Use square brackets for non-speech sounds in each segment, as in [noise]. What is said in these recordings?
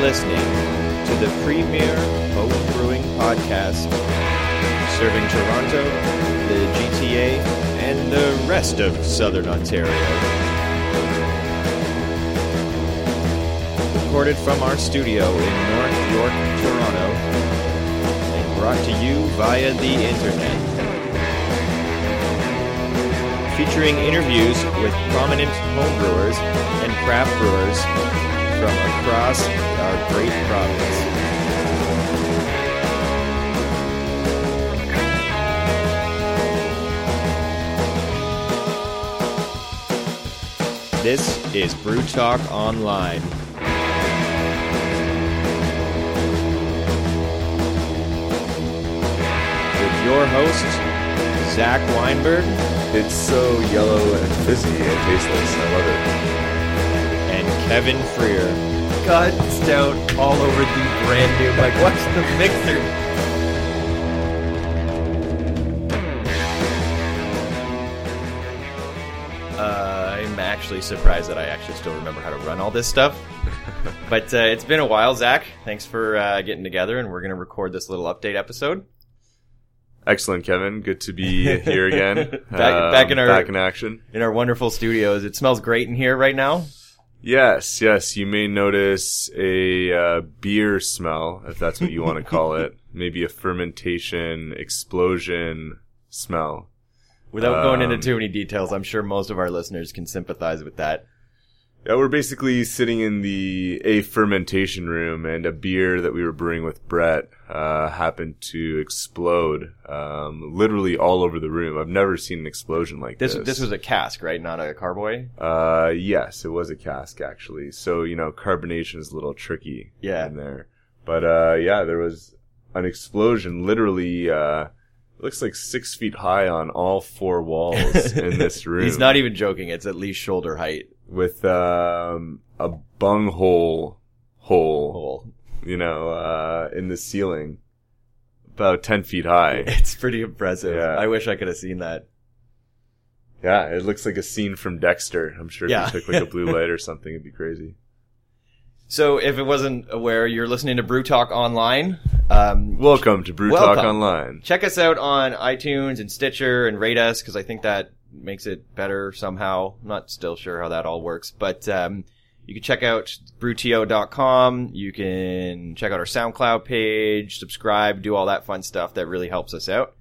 listening to the premier home brewing podcast serving Toronto, the GTA, and the rest of southern Ontario. Recorded from our studio in North York, Toronto, and brought to you via the internet. Featuring interviews with prominent homebrewers and craft brewers from across our great province. This is Brew Talk Online. With your host, Zach Weinberg It's so yellow and fizzy and tasteless. I love it. Kevin Freer. God stout all over the brand new. Like, what's the mixer? Uh, I'm actually surprised that I actually still remember how to run all this stuff. [laughs] but uh, it's been a while, Zach. Thanks for uh, getting together, and we're going to record this little update episode. Excellent, Kevin. Good to be here again. [laughs] Back- back in our- back in action. In our wonderful studios, it smells great in here right now. Yes, yes. You may notice a uh, beer smell, if that's what you want to call it. [laughs] Maybe a fermentation explosion smell. Without going into Um, too many details, I'm sure most of our listeners can sympathize with that. Yeah, we're basically sitting in the a fermentation room, and a beer that we were brewing with Brett uh, happened to explode, um, literally all over the room. I've never seen an explosion like This this. this was a cask, right? Not a carboy. Uh, yes, it was a cask actually. So you know, carbonation is a little tricky. Yeah. In there, but uh, yeah, there was an explosion. Literally, uh, looks like six feet high on all four walls [laughs] in this room. He's not even joking. It's at least shoulder height with um a bunghole hole, hole. you know, uh, in the ceiling, about ten feet high. [laughs] It's pretty impressive. Yeah. I wish I could have seen that. Yeah, it looks like a scene from Dexter. I'm sure if Yeah. you took like a blue [laughs] light or something, it'd be crazy. So, if it wasn't aware, you're listening to Brew Talk Online. Um, Welcome to Brew Talk Online. check us out on iTunes and Stitcher and rate us because I think that makes it better somehow. I'm not still sure how that all works, but um, you can check out brewto.com. You can check out our SoundCloud page, subscribe, do all that fun stuff that really helps us out.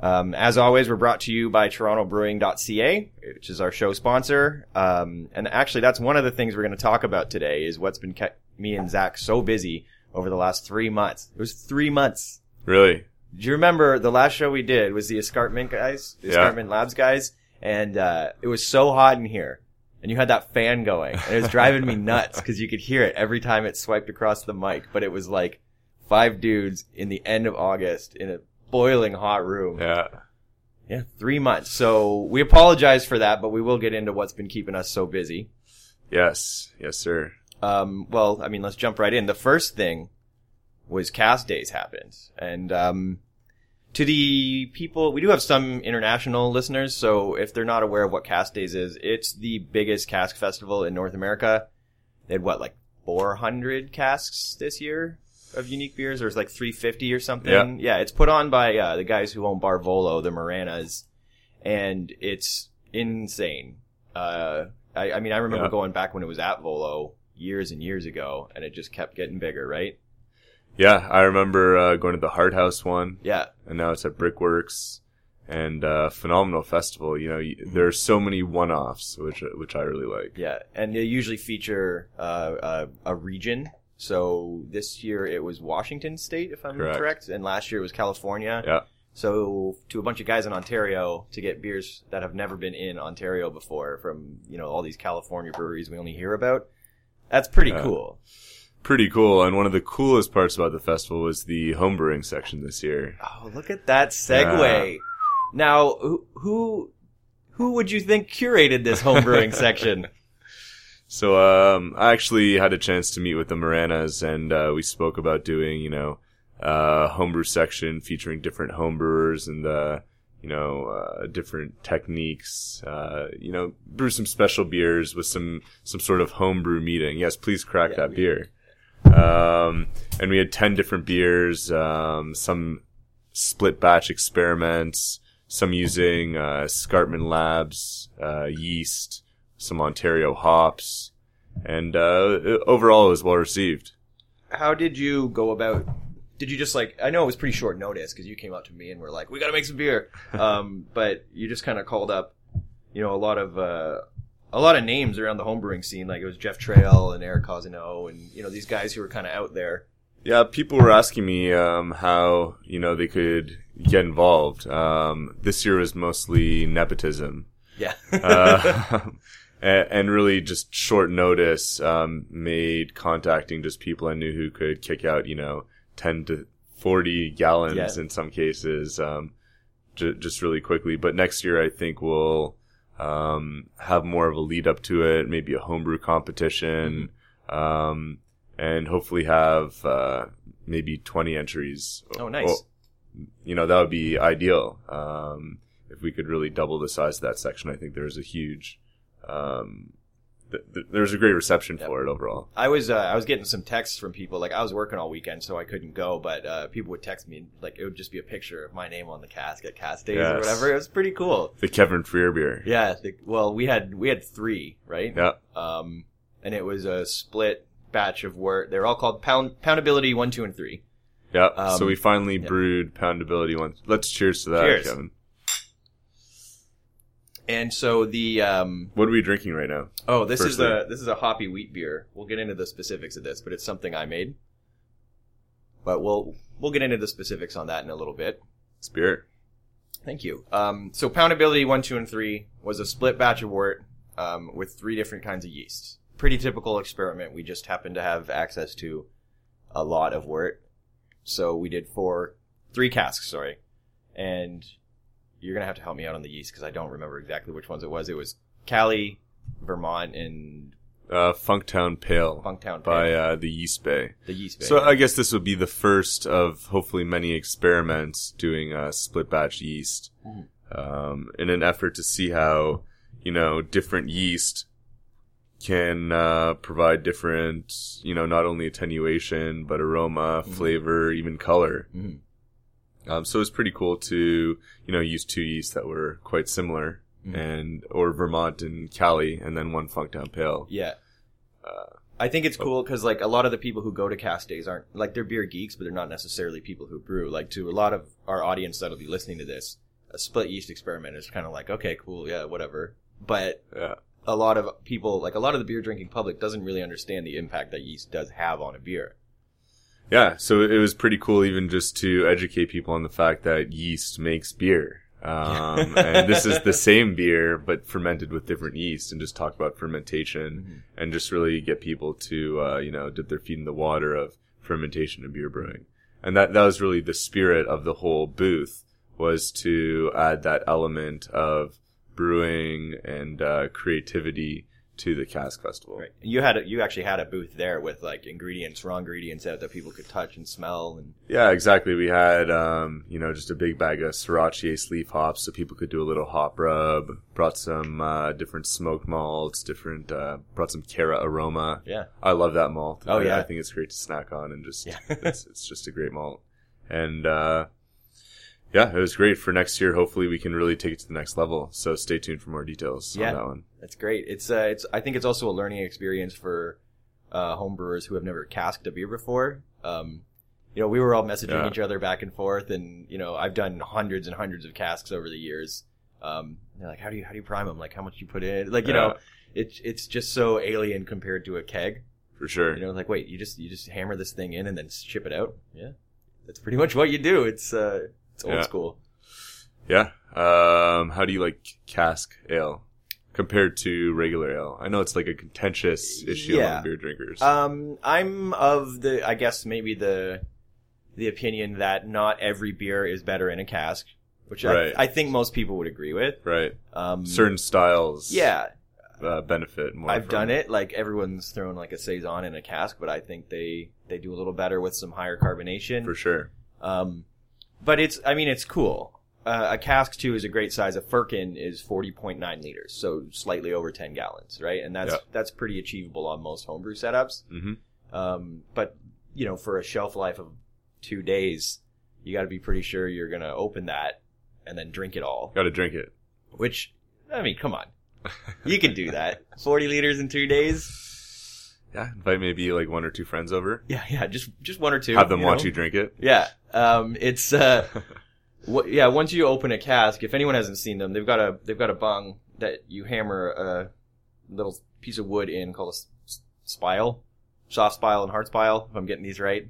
Um, as always, we're brought to you by TorontoBrewing.ca, which is our show sponsor. Um, and actually, that's one of the things we're going to talk about today is what's been kept me and Zach so busy over the last three months. It was three months. Really? Do you remember the last show we did was the Escarpment guys, the Yeah. Escarpment Labs guys, and uh, it was so hot in here, and you had that fan going, and it was driving me [laughs] nuts because you could hear it every time it swiped across the mic. But it was like five dudes in the end of August in a boiling hot room. Yeah. Yeah, three months. So we apologize for that, but we will get into what's been keeping us so busy. Yes. Yes, sir. Um, well, I mean, let's jump right in. The first thing was Cask Days happened. And, um, to the people, we do have some international listeners, so if they're not aware of what Cask Days is, it's the biggest cask festival in North America. They had what, like 400 casks this year of unique beers, or it's like 350 or something. Yeah. yeah it's put on by, uh, the guys who own Barvolo, the Moranas, and it's insane. Uh, I, I mean, I remember Yeah. going back when it was at Volo years and years ago, and it just kept getting bigger, right? Yeah, I remember uh, going to the Hart House one, Yeah, and now it's at Brickworks, and uh, phenomenal festival. You know, y- there are so many one-offs, which which I really like. yeah, and they usually feature uh, a, a region. So this year it was Washington State, if I'm correct, Correct. and last year it was California. Yeah, So to a bunch of guys in Ontario to get beers that have never been in Ontario before from you know all these California breweries we only hear about, that's pretty Yeah. cool. Pretty cool. And one of the coolest parts about the festival was the homebrewing section this year. Oh, look at that segue. Now, who, who who would you think curated this homebrewing [laughs] section? So um, I actually had a chance to meet with the Moranas, and uh, we spoke about doing, you know, uh, homebrew section featuring different homebrewers and uh, you know uh, different techniques. Uh, you know, brew some special beers with some some sort of homebrew meeting. Yes, please crack Yeah, that we- beer. Um, and we had 10 different beers, um, some split batch experiments, some using, uh, Escarpment Labs, uh, yeast, some Ontario hops, and, uh, overall it was well received. How did you go about? Did you just like? I know it was pretty short notice because you came up to me and were like, "We got to make some beer," [laughs] um, but you just kind of called up, you know, a lot of uh, a lot of names around the homebrewing scene. Like it was Jeff Trail and Eric Cosino, and you know these guys who were kind of out there. Yeah, people were asking me um, how you know they could get involved. Um, this year was mostly nepotism, Yeah. [laughs] uh, [laughs] and, and really just short notice um, made contacting just people I knew who could kick out you know ten to forty gallons Yeah. in some cases, um, j- just really quickly. But next year, I think we'll um, have more of a lead up to it, maybe a homebrew competition, um, and hopefully have uh, maybe 20 entries. Oh, nice. Well, you know, that would be ideal. Um, if we could really double the size of that section, I think there's a huge, um, th- th- there's a great reception for it overall. I was uh, I was getting some texts from people like I was working all weekend so I couldn't go, but uh, people would text me like it would just be a picture of my name on the cask at Cask Days or whatever. It was pretty cool. The Kevin Freer beer. Yeah. The, well, we had we had three right. Yeah. Um, and it was a split batch of wort. They're all called pound poundability one, two, and three. Yeah. Um, so we finally yeah. brewed poundability one. Let's cheers to that, Cheers. Kevin. And so the um, What are we drinking right now? oh, this is Firstly. a this is a hoppy wheat beer. We'll get into the specifics of this, but it's something I made. But we'll we'll get into the specifics on that in a little bit. Spirit. Thank you. Um, so poundability one, two, and three was a split batch of wort um, with three different kinds of yeasts. Pretty typical experiment. We just happened to have access to a lot of wort, so we did four, three casks. Sorry, and you're gonna have to help me out on the yeast because I don't remember exactly which ones it was. It was Cali, Vermont, and Uh, Funktown Pale Funktown by uh, the Yeast Bay. the yeast. Bay. So I guess this would be the first of hopefully many experiments doing uh, split batch yeast Mhm. um, in an effort to see how you know different yeast can uh, provide different you know not only attenuation but aroma, Mhm. flavor, even color. Mhm. Um, so it's pretty cool to you know use two yeasts that were quite similar Mhm. and or Vermont and Cali and then one Funktown Pale. Yeah. Uh, I think it's cool because like a lot of the people who go to Cask Days aren't like they're beer geeks, but they're not necessarily people who brew. Like to a lot of our audience that'll be listening to this, a split yeast experiment is kind of like okay, cool, yeah, whatever. But yeah. a lot of people, like a lot of the beer drinking public, doesn't really understand the impact that yeast does have on a beer. Yeah, so it was pretty cool even just to educate people on the fact that yeast makes beer. Um, [laughs] and this is the same beer, but fermented with different yeast and just talk about fermentation and just really get people to, uh, you know, dip their feet in the water of fermentation and beer brewing. And that, that was really the spirit of the whole booth was to add that element of brewing and, uh, creativity to the cask festival. Right. You had a, you actually had a booth there with like ingredients, raw ingredients out that people could touch and smell, and Yeah, exactly. We had, um, you know, just a big bag of Sriracha leaf hops so people could do a little hop rub. Brought some, uh, different smoked malts, different, uh, brought some Cara aroma. yeah, I love that malt. Oh, I- yeah. I think it's great to snack on and just, Yeah. [laughs] it's, it's just a great malt. And, uh, yeah, it was great for next year. Hopefully we can really take it to the next level. So stay tuned for more details Yeah. on that one. That's great. It's uh, it's. I think it's also a learning experience for uh, homebrewers who have never casked a beer before. Um, you know, we were all messaging Yeah. each other back and forth, and you know, I've done hundreds and hundreds of casks over the years. Um, they're like, how do you how do you prime them? Like, how much you put in? Like, you know, it's it's just so alien compared to a keg. For sure. You know, like, wait, you just you just hammer this thing in and then ship it out? Yeah, that's pretty much what you do. It's uh, it's old Yeah. school. Yeah. Um, how do you like cask ale compared to regular ale? I know it's like a contentious issue Yeah. among beer drinkers. Um, I'm of the, I guess maybe the, the opinion that not every beer is better in a cask, which Right. I, I think most people would agree with. right. Um, Certain styles. yeah, Uh, benefit more. I've done it. Like everyone's thrown like a saison in a cask, but I think they they do a little better with some higher carbonation. for sure. Um, but it's, I mean, it's cool. Uh, a cask too is a great size. A firkin is forty point nine liters, so slightly over ten gallons, right? And that's Yeah. that's pretty achievable on most homebrew setups. hmm Um, but you know, for a shelf life of two days, you got to be pretty sure you're gonna open that and then drink it all. Got to drink it. Which, I mean, come on, [laughs] you can do that. Forty liters in two days. Yeah, invite maybe like one or two friends over. Yeah, yeah, just just one or two. Have them watch know? you drink it. Yeah, um, it's uh, [laughs] what, yeah. Once you open a cask, if anyone hasn't seen them, they've got a they've got a bung that you hammer a little piece of wood in called a spile, soft spile and hard spile. If I'm getting these right,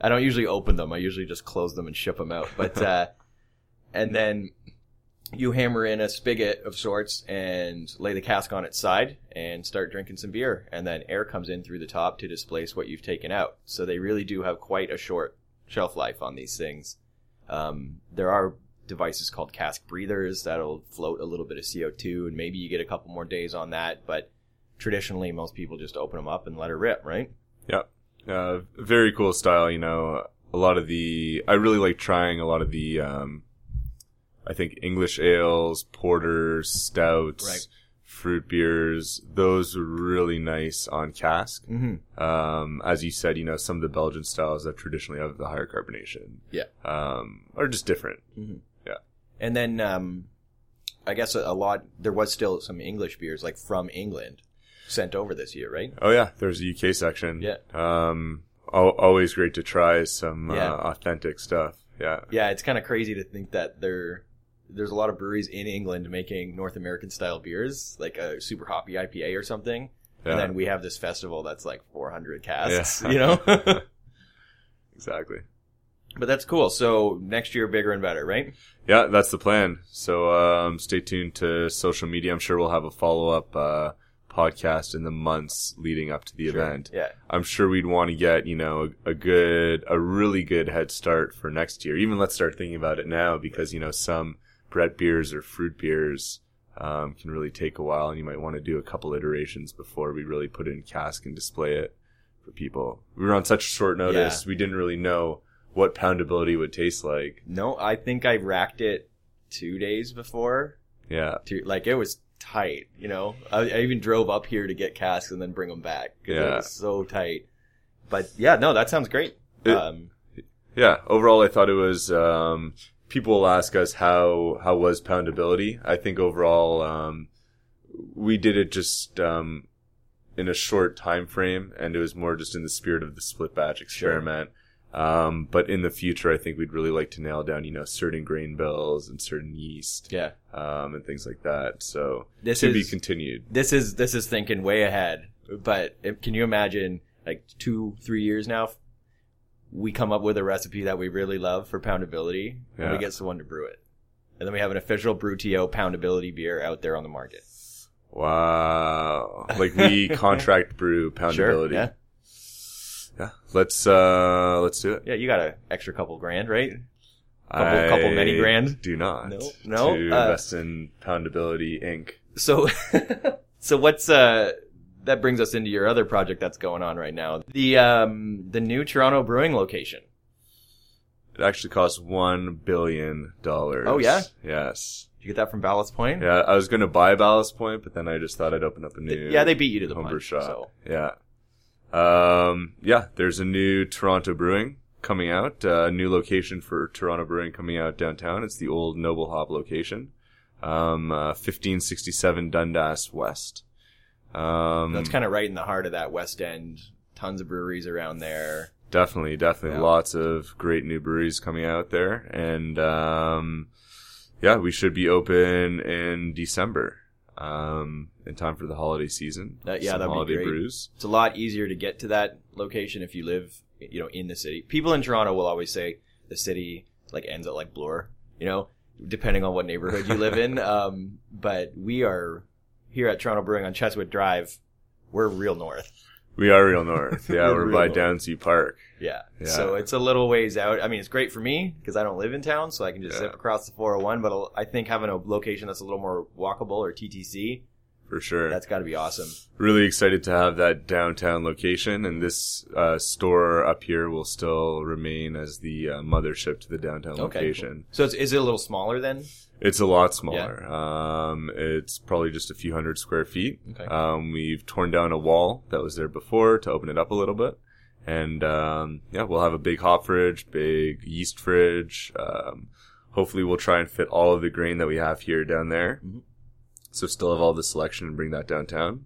I don't usually open them. I usually just close them and ship them out. But [laughs] uh, and then you hammer in a spigot of sorts and lay the cask on its side and start drinking some beer. And then air comes in through the top to displace what you've taken out. So they really do have quite a short shelf life on these things. Um, there are devices called cask breathers that'll float a little bit of CO2 and maybe you get a couple more days on that. But traditionally, most people just open them up and let her rip, right? Yep. Uh, very cool style. You know, a lot of the I really like trying a lot of the um, I think English ales, porters, stouts, Right. Fruit beers. Those are really nice on cask. Mm-hmm. Um, as you said, you know, some of the Belgian styles that traditionally have the higher carbonation, Yeah. um, are just different. Yeah, and then, um, I guess a, a lot, there was still some English beers, like from England, sent over this year, right? Oh yeah, there's a UK section. Yeah. Um, al- always great to try some Yeah. uh, authentic stuff. Yeah. Yeah, it's kind of crazy to think that there, there's a lot of breweries in England making North American style beers, like a super hoppy IPA or something. Yeah. And then we have this festival that's like 400 casks, Yeah. [laughs] you know? [laughs] exactly. but that's cool. So next year, bigger and better, right? Yeah, that's the plan. So um, stay tuned to social media. I'm sure we'll have a follow up uh, podcast in the months leading up to the event. Yeah. I'm sure we'd want to get you know a, a good, a really good head start for next year. Even let's start thinking about it now because you know some Brett beers or fruit beers um, can really take a while, and you might want to do a couple iterations before we really put it in cask and display it for people. We were on such short notice; we didn't really know what poundability would taste like. No, I think I racked it two days before. Yeah. To, like it was tight, you know. I, I even drove up here to get casks and then bring them back because it Yeah. was so tight. But yeah, no, that sounds great. It- um, Yeah, overall, I thought it was. Um, people will ask us how how was poundability. I think overall, um, we did it just um, in a short time frame, and it was more just in the spirit of the split batch experiment. Um, but in the future, I think we'd really like to nail down, you know, certain grain bills and certain yeast, yeah, um, and things like that. So this to be continued. this is this is thinking way ahead. But if, can you imagine, like two, three years now, we come up with a recipe that we really love for poundability, and we get someone to brew it, and then we have an official BrewTO poundability beer out there on the market. Wow, like we [laughs] contract brew poundability. Sure, yeah, Yeah, let's uh let's do it. yeah. You got an extra couple grand, right? Couple- couple many grand? Do not. No, no, To uh, invest in Poundability Inc. So, [laughs] so what's uh that brings us into your other project that's going on right now, the um the new Toronto brewing location. It actually costs one billion dollars. Oh, yeah? Yes. Did you get that from Ballast Point? Yeah, I was gonna buy Ballast Point, but then I just thought I'd open up a new. yeah, they beat you to the homebrew punch. shop. So Yeah. Um. Yeah. There's a new Toronto Brewing coming out. uh, A new location for Toronto Brewing coming out downtown. It's the old Noble Hop location. Um. Uh, 1567 Dundas West. Um. that's kind of right in the heart of that West End. Tons of breweries around there. Definitely, definitely. Yeah. Lots of great new breweries coming out there. And, um, yeah, we should be open in December, um, in time for the holiday season. That- yeah, that'd be holiday great. brews. It's a lot easier to get to that location if you live, you know, in the city. People in Toronto will always say the city like ends at like Bloor, you know, depending on what neighborhood you live in. [laughs] Um, but we are here at Toronto Brewing on Cheswood Drive. We're real north. We are real north. [laughs] Yeah, We're we're, by north. Downsview Park. Yeah. Yeah. So it's a little ways out. I mean, it's great for me because I don't live in town, so I can just Yeah. zip across the 401. But I think having a location that's a little more walkable or TTC, For sure. that's got to be awesome. really excited to have that downtown location and this, uh, store up here will still remain as the uh, mothership to the downtown Okay. location. So it's, is it a little smaller then? It's a lot smaller. Um, it's probably just a few hundred square feet. Okay. Um, we've torn down a wall that was there before to open it up a little bit, And um, yeah, we'll have a big hop fridge, big yeast fridge. Um, hopefully, we'll try and fit all of the grain that we have here down there. Mhm. So still have all the selection and bring that downtown.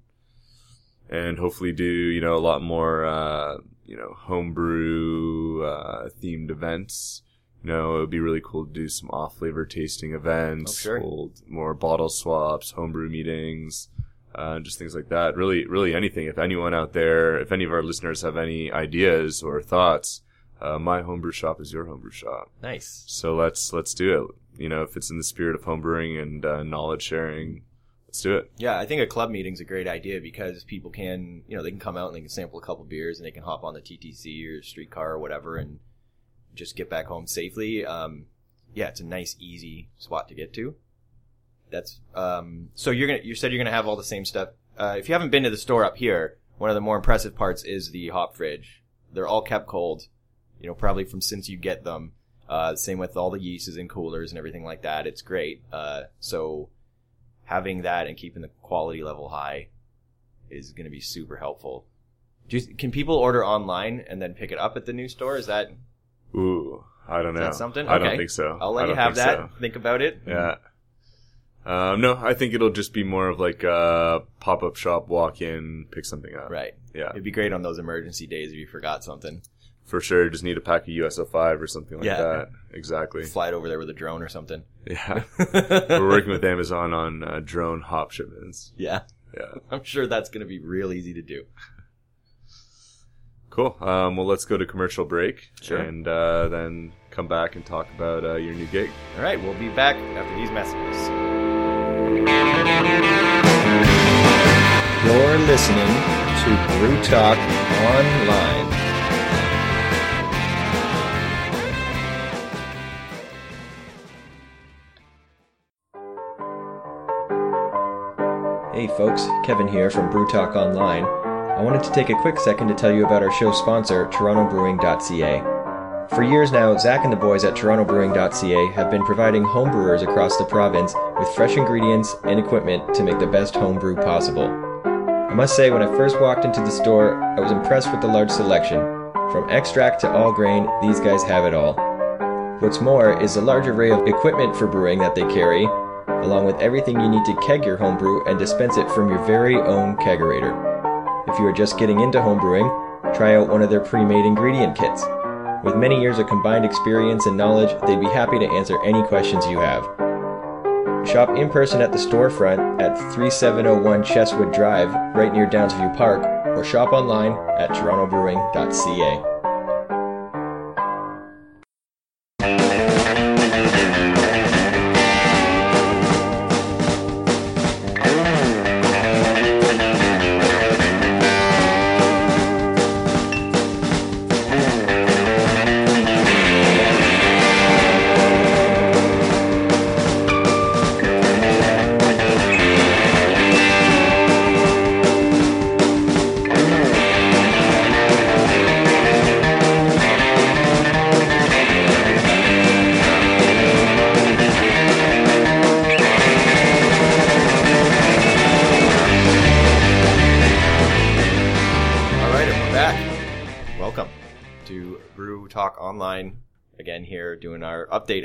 And hopefully do, you know, a lot more, uh, you know, homebrew, uh, themed events. Know, it would be really cool to do some off flavor tasting events, Oh, sure. hold more bottle swaps, homebrew meetings, uh, just things like that. Really, really anything. If anyone out there, if any of our listeners have any ideas or thoughts, uh, my homebrew shop is your homebrew shop. Nice. So let's let's do it. You know, if it's in the spirit of homebrewing and uh, knowledge sharing, let's do it. Yeah, I think a club meeting's a great idea because people can, you know, they can come out and they can sample a couple beers and they can hop on the TTC or streetcar or whatever and just get back home safely. Um, yeah, it's a nice, easy spot to get to. That's um, so you're gonna. You said you're gonna have all the same stuff. Uh, if you haven't been to the store up here, one of the more impressive parts is the hop fridge. They're all kept cold. You know, probably from since you get them. Uh, same with all the yeasts and coolers and everything like that. It's great. Uh, so having that and keeping the quality level high is going to be super helpful. You, can people order online and then pick it up at the new store? Is that Ooh, I don't Is know. that something? I don't Okay. think so. I'll I let you don't have think that. so. Think about it. Yeah. Um, no, I think it'll just be more of like a pop up shop, walk in, pick something up. Right. Yeah, It'd be great on those emergency days if you forgot something. for sure. Just need a pack of US-05 or something like Yeah. that. Exactly. Fly it over there with a drone or something. Yeah. [laughs] We're working with Amazon on uh, drone hop shipments. yeah. Yeah. [laughs] I'm sure that's going to be real easy to do. Cool. Um, well, let's go to commercial break. Sure. And uh, then come back and talk about uh, your new gig. All right. We'll be back after these messages. You're listening to Brew Talk Online. Hey folks, Kevin here from Brew Talk Online. I wanted to take a quick second to tell you about our show sponsor, TorontoBrewing.ca. For years now, Zach and the boys at TorontoBrewing.ca have been providing homebrewers across the province with fresh ingredients and equipment to make the best homebrew possible. I must say, when I first walked into the store, I was impressed with the large selection. From extract to all grain, these guys have it all. What's more is the large array of equipment for brewing that they carry, along with everything you need to keg your homebrew and dispense it from your very own kegerator. If you are just getting into homebrewing, try out one of their pre-made ingredient kits. With many years of combined experience and knowledge, they'd be happy to answer any questions you have. Shop in person at the storefront at 3701 Cheswood Drive, right near Downsview Park, or shop online at torontobrewing.ca.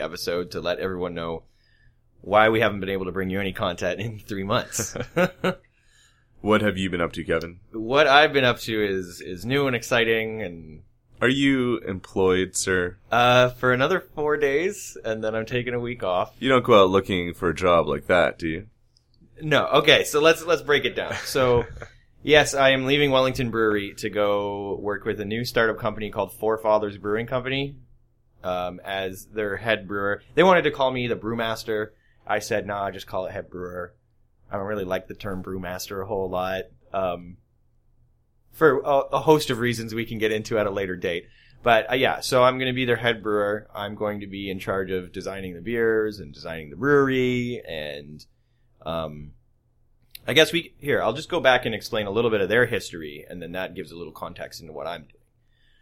episode to let everyone know why we haven't been able to bring you any content in three months. [laughs] What have you been up to, Kevin? what I've been up to is is new and exciting, and Are you employed, sir? uh, for another four days, and then I'm taking a week off. You don't go out looking for a job like that, do you? No, okay, so let's let's break it down. So, [laughs] yes, I am leaving Wellington Brewery to go work with a new startup company called Forefathers Brewing Company um, as their head brewer. They wanted to call me the brewmaster. I said, "Nah, just call it head brewer." I don't really like the term brewmaster a whole lot. Um, for a, a host of reasons we can get into at a later date. But uh, yeah, so I'm going to be their head brewer. I'm going to be in charge of designing the beers and designing the brewery and um, I guess we here. I'll just go back and explain a little bit of their history, and then that gives a little context into what I'm doing.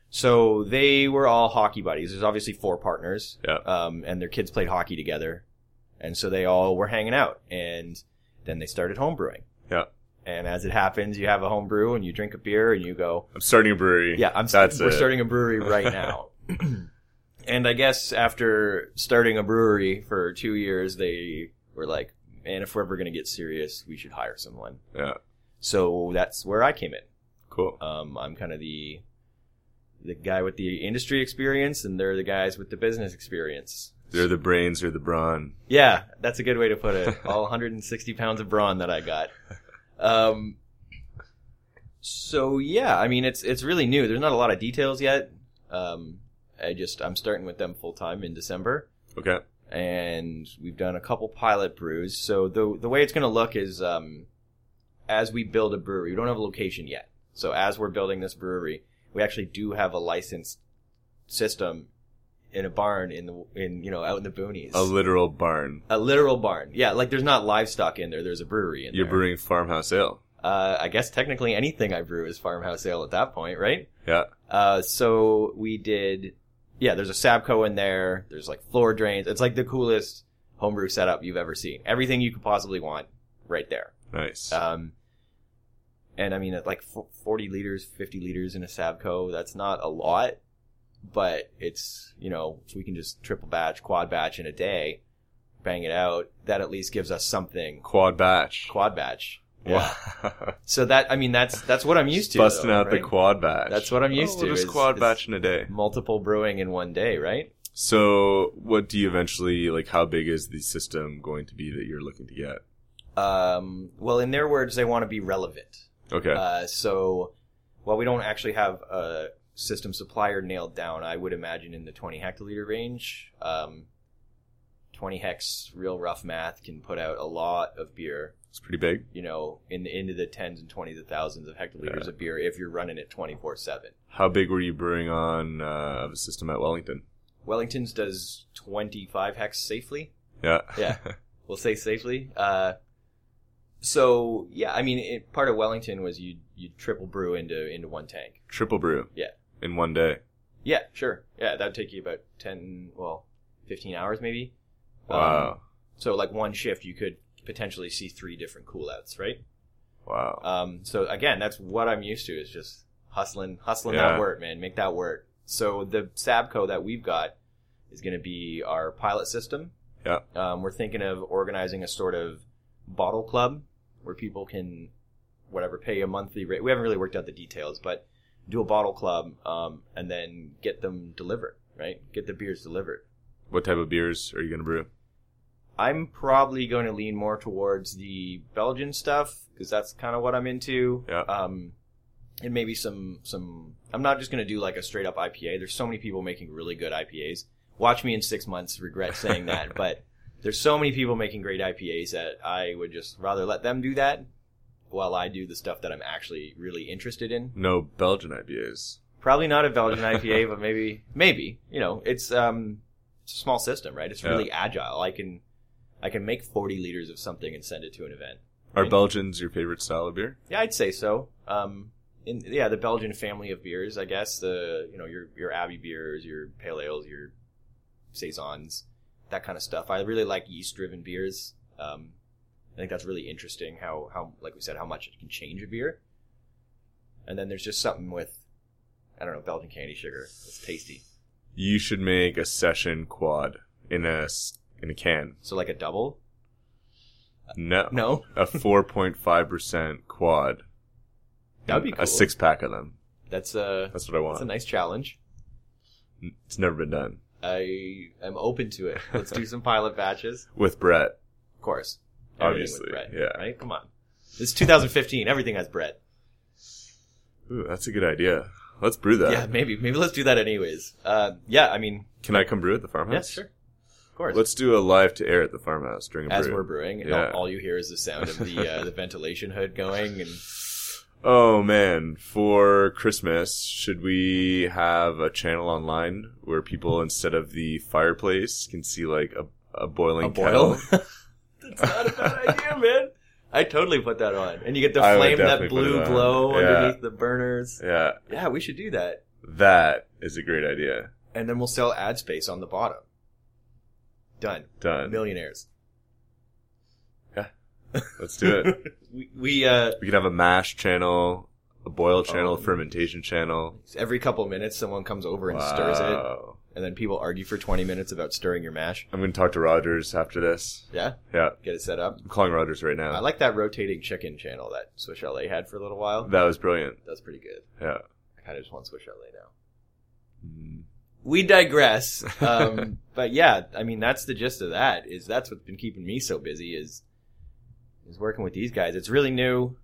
So they were all hockey buddies. There's obviously four partners, Yeah. um, and their kids played hockey together, and so they all were hanging out, and then they started homebrewing. Yeah. And as it happens, you have a home brew and you drink a beer and you go, I'm starting a brewery. yeah, I'm That's we're it. starting a brewery right now. [laughs] and I guess after starting a brewery for two years, they were like, man, if we're ever going to get serious, we should hire someone. Yeah. So that's where I came in. Cool. Um, I'm kind of the the guy with the industry experience, and they're the guys with the business experience. They're the brains or the brawn. Yeah, that's a good way to put it. All [laughs] 160 pounds of brawn that I got. Um, so yeah, I mean it's it's really new. There's not a lot of details yet. Um, I just I'm starting with them full time in December, Okay. and we've done a couple pilot brews. So the the way it's going to look is um, as we build a brewery, we don't have a location yet. So as we're building this brewery, we actually do have a licensed system in a barn in the in you know out in the boonies. A literal barn. A literal barn. Yeah, like there's not livestock in there. There's a brewery in there. You're brewing farmhouse ale. Uh, I guess technically anything I brew is farmhouse ale at that point, right? Yeah. Uh, so we did, yeah, there's a Sabco in there. There's like floor drains. It's like the coolest homebrew setup you've ever seen. Everything you could possibly want right there. Nice. Um, and I mean, at like 40 liters, 50 liters in a Sabco, that's not a lot, but it's, you know, if we can just triple batch, quad batch in a day, bang it out, that at least gives us something. Quad batch. Quad batch. Yeah. Wow. [laughs] So that, I mean, that's, that's what I'm used to. Busting though, out the quad batch. That's what I'm used oh, to, just quad batch in a day. Multiple brewing in one day, right? So, what do you eventually like? How big is the system going to be that you're looking to get? Um, well, in their words, they want to be relevant. Okay. Uh, so while we don't actually have a system supplier nailed down, I would imagine in the 20 hectoliter range. Um, 20 hex, real rough math, can put out a lot of beer. it's pretty big. You know, in the, into the tens and twenties of thousands of hectoliters Yeah. of beer if you're running it 24 seven. How big were you brewing on uh, of a system at Wellington? Wellington's does 25 hex safely. Yeah. Yeah. [laughs] we'll say safely. Uh, so yeah, I mean, it, part of Wellington was you you triple brew into into one tank. Triple brew. Yeah. In one day. Yeah, sure. Yeah, that'd take you about ten, well, fifteen hours maybe. Um, Wow. so like one shift, you could potentially see three different coolouts, right? wow. Um, so again, that's what I'm used to is just hustling, hustling Yeah. that work, man. Make that work. So the Sabco that we've got is going to be our pilot system. Yeah. Um, we're thinking of organizing a sort of bottle club where people can, whatever, pay a monthly rate. We haven't really worked out the details, but do a bottle club, um, and then get them delivered, right? Get the beers delivered. what type of beers are you going to brew? I'm probably going to lean more towards the Belgian stuff because that's kind of what I'm into. Yeah. Um, and maybe some some. I'm not just going to do like a straight up IPA. There's so many people making really good IPAs. Watch me in six months regret saying that, [laughs] but there's so many people making great IPAs that I would just rather let them do that while I do the stuff that I'm actually really interested in. No Belgian IPAs. Probably not a Belgian [laughs] IPA, but maybe maybe you know it's um it's a small system, right? It's really agile. I can I can make 40 liters of something and send it to an event. Are. Belgians your favorite style of beer? Yeah, I'd say so. Um, in yeah, the Belgian family of beers, I guess. The you know your your Abbey beers, your pale ales, your saisons, that kind of stuff. I really like yeast driven beers. Um, I think that's really interesting. How how like we said, how much it can change a beer. And then there's just something with I don't know Belgian candy sugar. It's tasty. You should make a session quad in a in a can. So like a double? No. No, A 4.5% quad. That'd be cool. A six pack of them. that's a That's what I want. that's a nice challenge. It's never been done. I am open to it. Let's do some pilot batches. [laughs] With Brett. Of course. Everything with Obviously, Brett, yeah. Right? Come on. It's 2015. Everything has Brett. Ooh, that's a good idea. Let's brew that. Yeah, maybe. Maybe let's do that anyways. Uh, yeah, I mean, Can I come brew at the farmhouse? yeah, sure. Of course. Let's do a live to air at the farmhouse during a As brew. we're brewing, and Yeah. all, all you hear is the sound of the uh, the ventilation hood going, and Oh man, for Christmas, should we have a channel online where people instead of the fireplace can see like a, a boiling a boil. kettle? [laughs] That's not a bad idea, [laughs] man. I totally put that on, and you get the I flame, that blue glow Yeah. underneath the burners. Yeah, Yeah, we should do that, that is a great idea. and then we'll sell ad space on the bottom. Done. Done. Millionaires. Let's do it. [laughs] we, we uh, we can have a mash channel, a boil channel, Oh. fermentation channel. every couple minutes someone comes over and stirs it, Wow. and then people argue for 20 minutes about stirring your mash. I'm going to talk to Rogers after this. Yeah, Yeah. get it set up. I'm calling Rogers right now. I like that rotating chicken channel that Swiss Chalet had for a little while. that was brilliant. That's pretty good. Yeah. I kind of just want Swiss Chalet now. Mm. We digress. [laughs] Um, but yeah, I mean that's the gist of that. Is that's what's been keeping me so busy is is working with these guys. It's really new.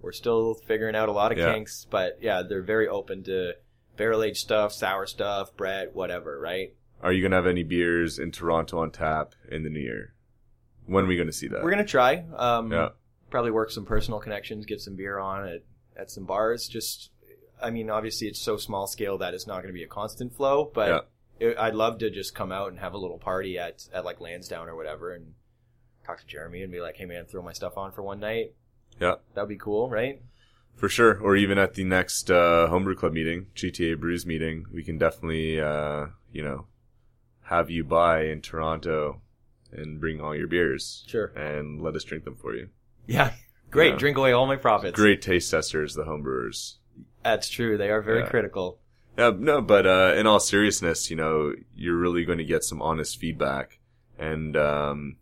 We're still figuring out a lot of Yeah. kinks, but yeah, they're very open to barrel aged stuff, sour stuff, Brett, whatever. Right? Are you to have any beers in Toronto on tap in the new year? When are we to see that? We're gonna try. Um, Yeah. Probably work some personal connections, get some beer on at at some bars. Just, I mean, obviously it's so small scale that it's not to be a constant flow, but it, I'd love to just come out and have a little party at at like Lansdowne or whatever, and talk to Jeremy and be like, "Hey man, throw my stuff on for one night." Yeah. That'd be cool, right? For sure. Or even at the next uh, Homebrew Club meeting, GTA Brews meeting, we can definitely, uh, you know, have you by in Toronto and bring all your beers Sure. and let us drink them for you. Yeah. Great. Yeah. Drink away all my profits. Great taste testers, the homebrewers. That's true. They are very Yeah. critical. Yeah, no, but uh, in all seriousness, you know, you're really going to get some honest feedback, and um,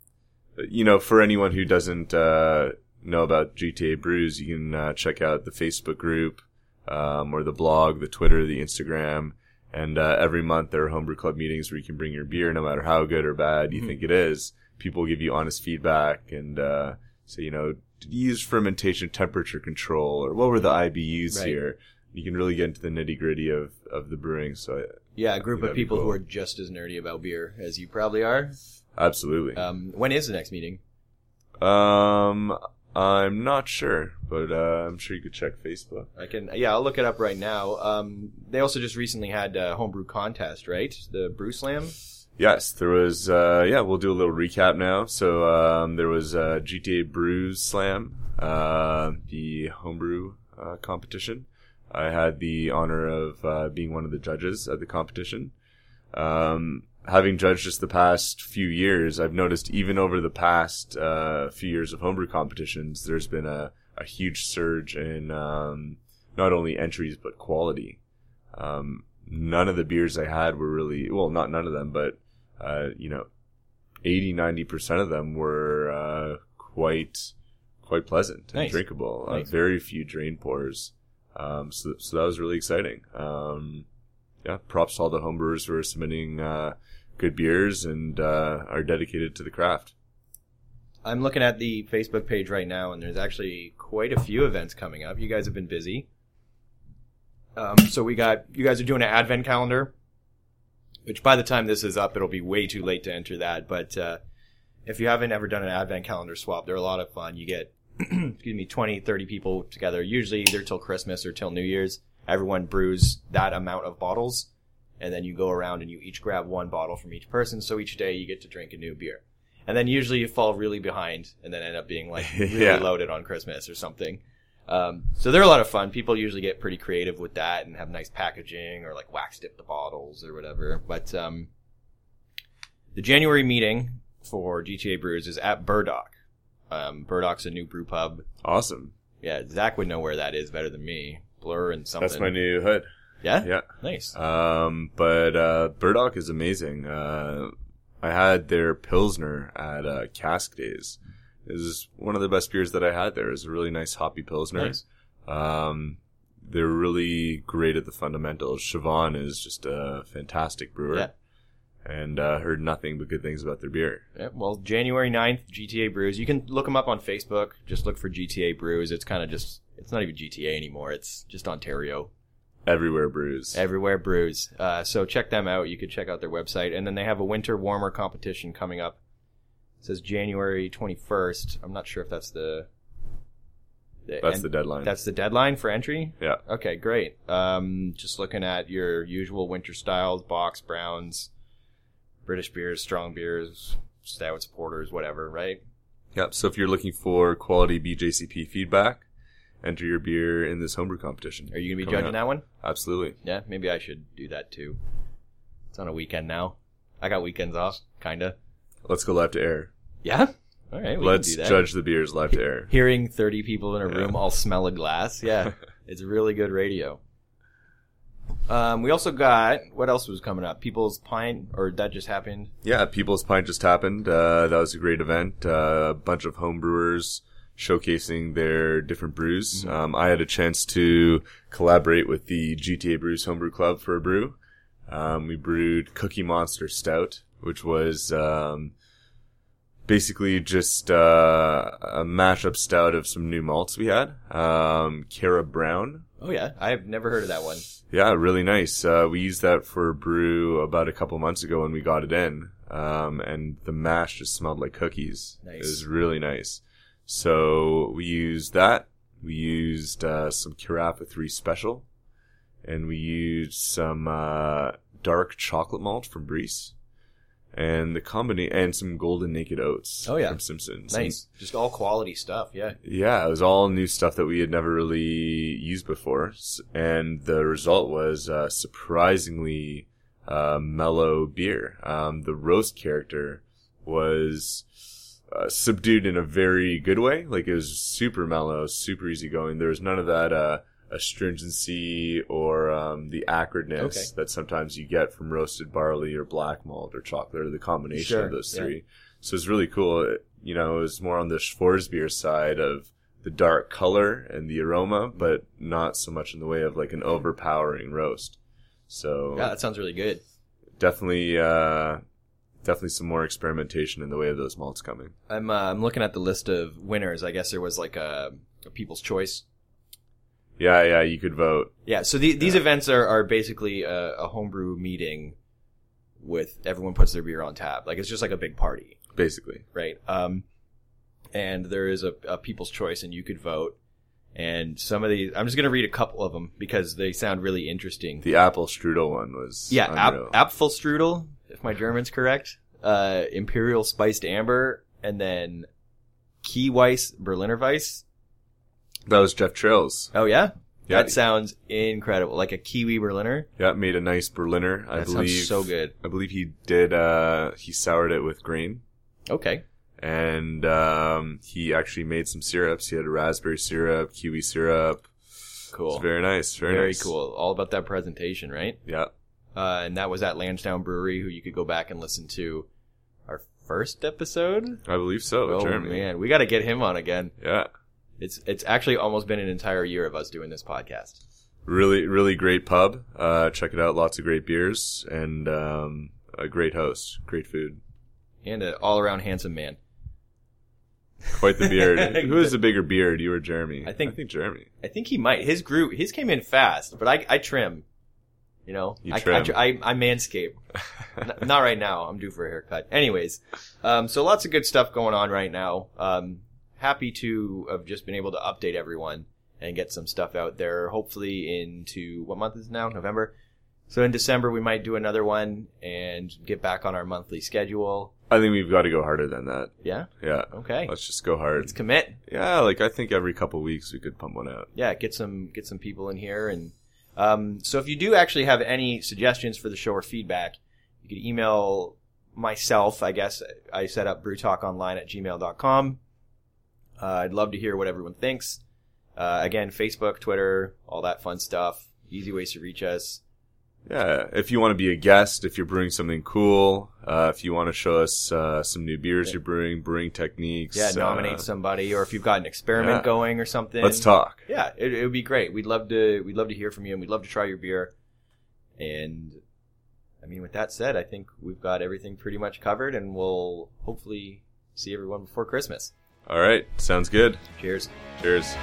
you know, for anyone who doesn't uh, know about GTA Brews, you can uh, check out the Facebook group, um, or the blog, the Twitter, the Instagram, and uh, every month there are homebrew club meetings where you can bring your beer, no matter how good or bad you Mhm. think it is. People give you honest feedback and uh, say, you know, did you use fermentation temperature control, or what were the IBUs Right. here? You can really get into the nitty gritty of, of the brewing. So Yeah, a group of people who are just as nerdy about beer as you probably are. Absolutely. Um, when is the next meeting? Um, I'm not sure, but uh, I'm sure you could check Facebook. I can, yeah, I'll look it up right now. Um, they also just recently had a homebrew contest, right? The Brew Slam. Yes, there was. Uh, yeah, we'll do a little recap now. So um, there was uh, GTA Brews Slam, uh, the homebrew uh, competition. I had the honor of uh, being one of the judges at the competition. Um, having judged just the past few years, I've noticed even over the past uh, few years of homebrew competitions, there's been a, a huge surge in um, not only entries but quality. Um, none of the beers I had were really well, not none of them, but uh, you know, 80, 90 percent of them were uh, quite quite pleasant and Nice. drinkable. Uh, Nice. very few drain pours. Um, so, so that was really exciting. Um, yeah, props to all the homebrewers who are submitting uh, good beers and uh, are dedicated to the craft. I'm looking at the Facebook page right now, and there's actually quite a few events coming up. You guys have been busy. Um, so we got you guys are doing an advent calendar, which by the time this is up, it'll be way too late to enter that. But uh, if you haven't ever done an advent calendar swap, they're a lot of fun. You get [clears throat] excuse me 20 30 people together usually either till christmas or till new year's everyone brews that amount of bottles and then you go around and you each grab one bottle from each person so each day you get to drink a new beer and then usually you fall really behind and then end up being like [laughs] really Yeah. loaded on christmas or something um, so they're a lot of fun people usually get pretty creative with that and have nice packaging or like wax dip the bottles or whatever but um, the january meeting for gta brews is at burdock um, burdock's a new brew pub Awesome. yeah, Zach would know where that is better than me. Bloor and something. That's my new hood. Yeah, Yeah. nice. Um, but uh, Burdock is amazing. Uh, I had their Pilsner at uh, Cask Days. It was one of the best beers that I had there. It was a really nice hoppy Pilsner. Nice. Um, they're really great at the fundamentals. Siobhan is just a fantastic brewer. Yeah. And uh, heard nothing but good things about their beer. Yeah, well, January 9th, GTA Brews. You can look them up on Facebook. Just look for GTA Brews. It's kind of just, it's not even GTA anymore. It's just Ontario. Everywhere brews. Everywhere Brews. Uh, so check them out. You could check out their website. And then they have a winter warmer competition coming up. It says January 21st. I'm not sure if that's the. the That's end- the deadline. That's the deadline for entry? yeah. Okay, great. Um, just looking at your usual winter styles, bocks, browns, British beers, strong beers, stouts, porters, whatever, right? Yep. So if you're looking for quality BJCP feedback, enter your beer in this homebrew competition. Are you going to be judging up. that one? Absolutely. Yeah, maybe I should do that too. It's on a weekend now. I got weekends off, kinda. Let's go live to air. Yeah? All right, Let's can do that. judge the beers live to air. Hearing 30 people in a room all smell a glass. [laughs] Yeah, it's really good radio. Um, we also got what else was coming up? People's Pint, or that just happened. Yeah, People's Pint just happened. Uh, that was a great event. Uh, a bunch of homebrewers showcasing their different brews. Mm-hmm. Um, I had a chance to collaborate with the GTA Brews Homebrew Club for a brew. Um, we brewed Cookie Monster Stout, which was um, basically just uh, a mashup stout of some new malts we had. Um, Cara Brown, Oh yeah, I've never heard of that one. yeah, really nice. Uh, we used that for a brew about a couple months ago when we got it in. Um, and the mash just smelled like cookies. Nice. It was really nice. So we used that. We used, uh, some Carafa 3 Special. And we used some, uh, dark chocolate malt from Briess. And the combination, and some golden naked oats. Oh, yeah. From Simpsons. Nice, just all quality stuff. Yeah, Yeah, it was all new stuff that we had never really used before, and the result was uh, surprisingly uh, mellow beer. Um, the roast character was uh, subdued in a very good way. Like it was super mellow, super easygoing. There was none of that uh, astringency or um, the acridness Okay. that sometimes you get from roasted barley or black malt or chocolate or the combination Sure, of those yeah. three. So it's really cool. It- you know, it was more on the Schwarzbier side of the dark color and the aroma, but not so much in the way of like an overpowering roast. So yeah, that sounds really good. definitely, uh, definitely some more experimentation in the way of those malts coming. I'm uh, I'm looking at the list of winners. I guess there was like a, a People's Choice. Yeah, yeah, you could vote. Yeah, so the, these events are, are basically a, a homebrew meeting with everyone puts their beer on tap. Like it's just like a big party, Basically, right? Um, and there is a, a People's Choice, and you could vote. And some of these, I'm just going to read a couple of them because they sound really interesting. the apple strudel one was Yeah. Ap- Apfelstrudel, if my German's correct. Uh, Imperial Spiced Amber, and then Key Weiss Berliner Weiss. that was Jeff Trails. Oh yeah, Yeah. that sounds incredible. Like a Kiwi Berliner. Yeah, made a nice Berliner. I That believe sounds so good. I believe he did. uh He soured it with grain. Okay. and um, he actually made some syrups. He had a raspberry syrup, kiwi syrup. Cool. It's very nice. Very, Very nice. cool. All about that presentation, right? Yeah. Uh, and that was at Lansdowne Brewery, who you could go back and listen to our first episode. I believe so. Oh Jeremy. man, we got to get him on again. Yeah. It's it's actually almost been an entire year of us doing this podcast. Really, really great pub. Uh, check it out. Lots of great beers and um, a great host. Great food. And an all around handsome man. Quite the beard. [laughs] Who has the bigger beard, you or Jeremy? I think- I think Jeremy. I think he might. His grew. His came in fast, but I I trim. You know, You I, I, trim. tr- I, I manscape. N- [laughs] Not right now. I'm due for a haircut. Anyways, um, so lots of good stuff going on right now. Um, happy to have just been able to update everyone and get some stuff out there. Hopefully into what month is it now? November. So in December we might do another one and get back on our monthly schedule. I think we've got to go harder than that. Yeah. Yeah. Okay. Let's just go hard. Let's commit. Yeah, like I think every couple weeks we could pump one out. yeah, get some get some people in here and um, so if you do actually have any suggestions for the show or feedback, you can email myself, I guess. I set up brewtalkonline at gmail.com. Uh, I'd love to hear what everyone thinks. Uh, again, Facebook, Twitter, all that fun stuff. Easy ways to reach us. Yeah, if you want to be a guest, if you're brewing something cool, uh, if you want to show us uh, some new beers you're brewing, brewing techniques, Yeah, uh, nominate somebody, or if you've got an experiment yeah. going or something. Let's talk. Yeah, it, it would be great. We'd love to. We'd love to hear from you, and we'd love to try your beer. And I mean, with that said, I think we've got everything pretty much covered, and we'll hopefully see everyone before Christmas. All right, sounds good. Cheers. Cheers.